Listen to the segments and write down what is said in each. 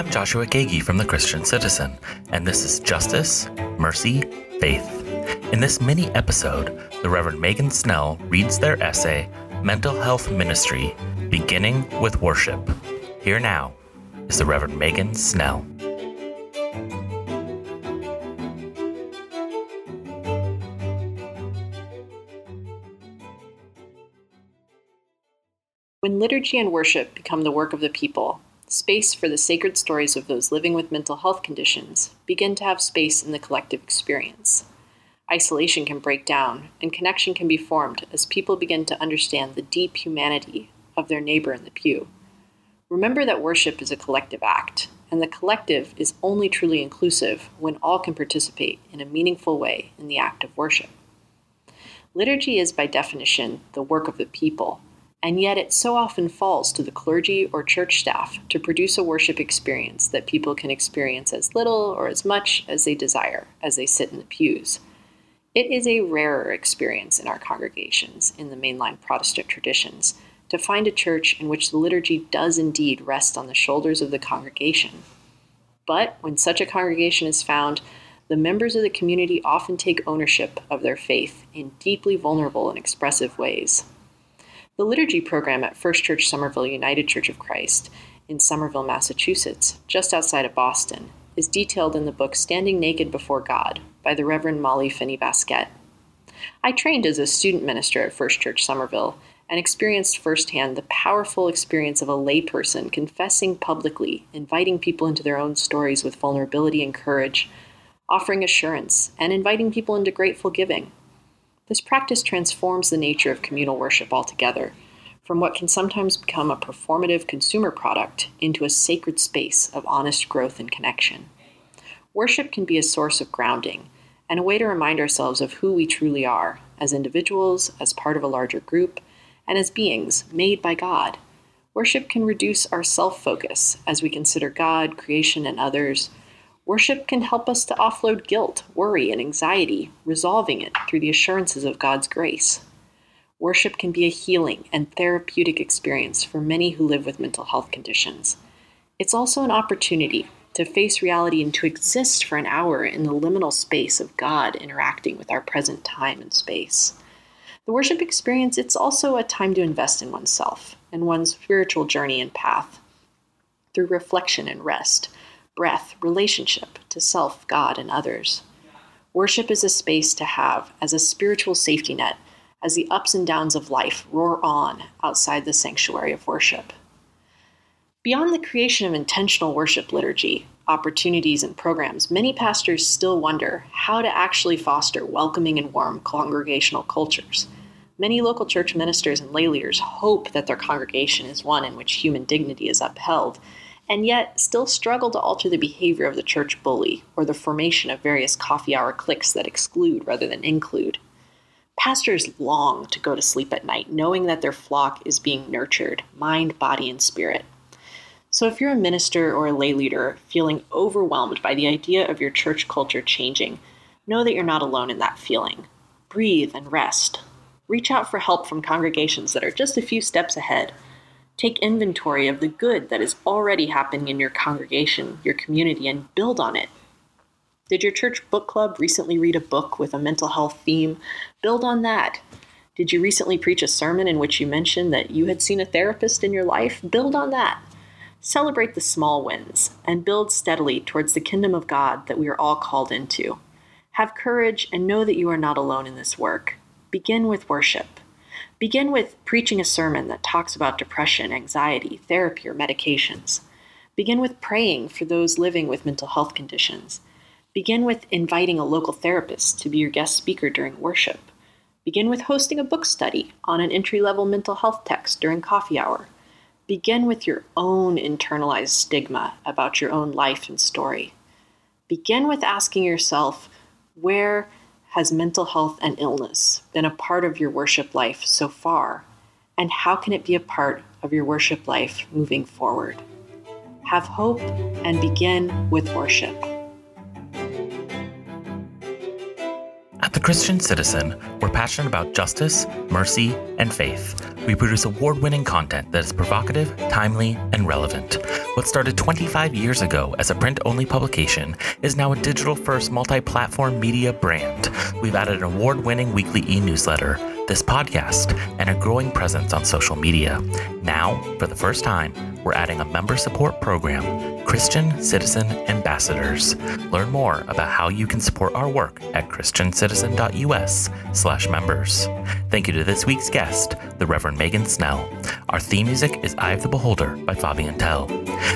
I'm Joshua Gagey from the Christian Citizen, and this is Justice, Mercy, Faith. In this mini episode, the Reverend Megan Snell reads their essay, Mental Health Ministry Beginning with Worship. Here now is the Reverend Megan Snell. When liturgy and worship become the work of the people, space for the sacred stories of those living with mental health conditions begin to have space in the collective experience. Isolation can break down, and connection can be formed as people begin to understand the deep humanity of their neighbor in the pew. Remember that worship is a collective act, and the collective is only truly inclusive when all can participate in a meaningful way in the act of worship. Liturgy is, by definition, the work of the people and yet it so often falls to the clergy or church staff to produce a worship experience that people can experience as little or as much as they desire as they sit in the pews. It is a rarer experience in our congregations, in the mainline Protestant traditions, to find a church in which the liturgy does indeed rest on the shoulders of the congregation. But when such a congregation is found, the members of the community often take ownership of their faith in deeply vulnerable and expressive ways. The liturgy program at First Church Somerville United Church of Christ in Somerville, Massachusetts, just outside of Boston, is detailed in the book Standing Naked Before God by the Reverend Molly Phinney Baskette. I trained as a student minister at First Church Somerville and experienced firsthand the powerful experience of a layperson confessing publicly, inviting people into their own stories with vulnerability and courage, offering assurance, and inviting people into grateful giving. This practice transforms the nature of communal worship altogether, from what can sometimes become a performative consumer product into a sacred space of honest growth and connection. Worship can be a source of grounding and a way to remind ourselves of who we truly are as individuals, as part of a larger group, and as beings made by God. Worship can reduce our self focus as we consider God, creation, and others Worship can help us to offload guilt, worry, and anxiety, resolving it through the assurances of God's grace. Worship can be a healing and therapeutic experience for many who live with mental health conditions. It's also an opportunity to face reality and to exist for an hour in the liminal space of God interacting with our present time and space. The worship experience, it's also a time to invest in oneself and one's spiritual journey and path through reflection and rest breath, relationship to self, God, and others. Worship is a space to have as a spiritual safety net as the ups and downs of life roar on outside the sanctuary of worship. Beyond the creation of intentional worship liturgy, opportunities, and programs, many pastors still wonder how to actually foster welcoming and warm congregational cultures. Many local church ministers and lay leaders hope that their congregation is one in which human dignity is upheld and yet still struggle to alter the behavior of the church bully or the formation of various coffee hour cliques that exclude rather than include. Pastors long to go to sleep at night knowing that their flock is being nurtured, mind, body, and spirit. So, if you're a minister or a lay leader feeling overwhelmed by the idea of your church culture changing, know that you're not alone in that feeling. Breathe and rest. Reach out for help from congregations that are just a few steps ahead Take inventory of the good that is already happening in your congregation, your community, and build on it. Did your church book club recently read a book with a mental health theme? Build on that. Did you recently preach a sermon in which you mentioned that you had seen a therapist in your life? Build on that. Celebrate the small wins and build steadily towards the kingdom of God that we are all called into. Have courage and know that you are not alone in this work. Begin with worship. Begin with preaching a sermon that talks about depression, anxiety, therapy, or medications. Begin with praying for those living with mental health conditions. Begin with inviting a local therapist to be your guest speaker during worship. Begin with hosting a book study on an entry level mental health text during coffee hour. Begin with your own internalized stigma about your own life and story. Begin with asking yourself where has mental health and illness been a part of your worship life so far? And how can it be a part of your worship life moving forward? Have hope and begin with worship. At the Christian Citizen, we're passionate about justice, mercy, and faith. We produce award winning content that is provocative, timely, and relevant. What started 25 years ago as a print only publication is now a digital first multi platform media brand. We've added an award winning weekly e newsletter, this podcast, and a growing presence on social media. Now, for the first time, we're adding a member support program, Christian Citizen Ambassadors. Learn more about how you can support our work at christiancitizen.us/members. Thank you to this week's guest, the Reverend Megan Snell. Our theme music is Eye of the Beholder by Fabian Tell.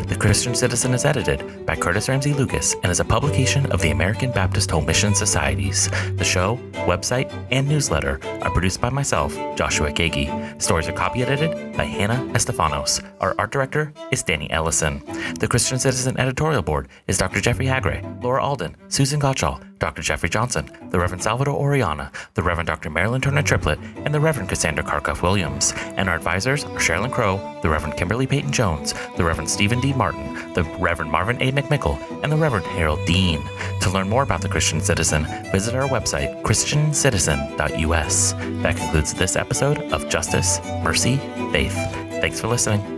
The Christian Citizen is edited by Curtis Ramsey Lucas and is a publication of the American Baptist Home Mission Societies. The show, website, and newsletter are produced by myself, Joshua Kagi. Stories are copy edited by Hannah Estefanos. Our art director is Danny Ellison. The Christian Citizen editorial board is Dr. Jeffrey Haggray, Laura Alden, Susan Gottschall, Dr. Jeffrey Johnson, the Reverend Salvador Oriana, the Reverend Dr. Marilyn Turner Triplett, and the Reverend Cassandra Carkuff Williams. And our advisors are Sherilyn Crow, the Reverend Kimberly Peyton Jones, the Reverend Stephen D. Martin, the Reverend Marvin A. McMickle, and the Reverend Harold Dean. To learn more about the Christian Citizen, visit our website, christiancitizen.us. That concludes this episode of Justice, Mercy, Faith. Thanks for listening.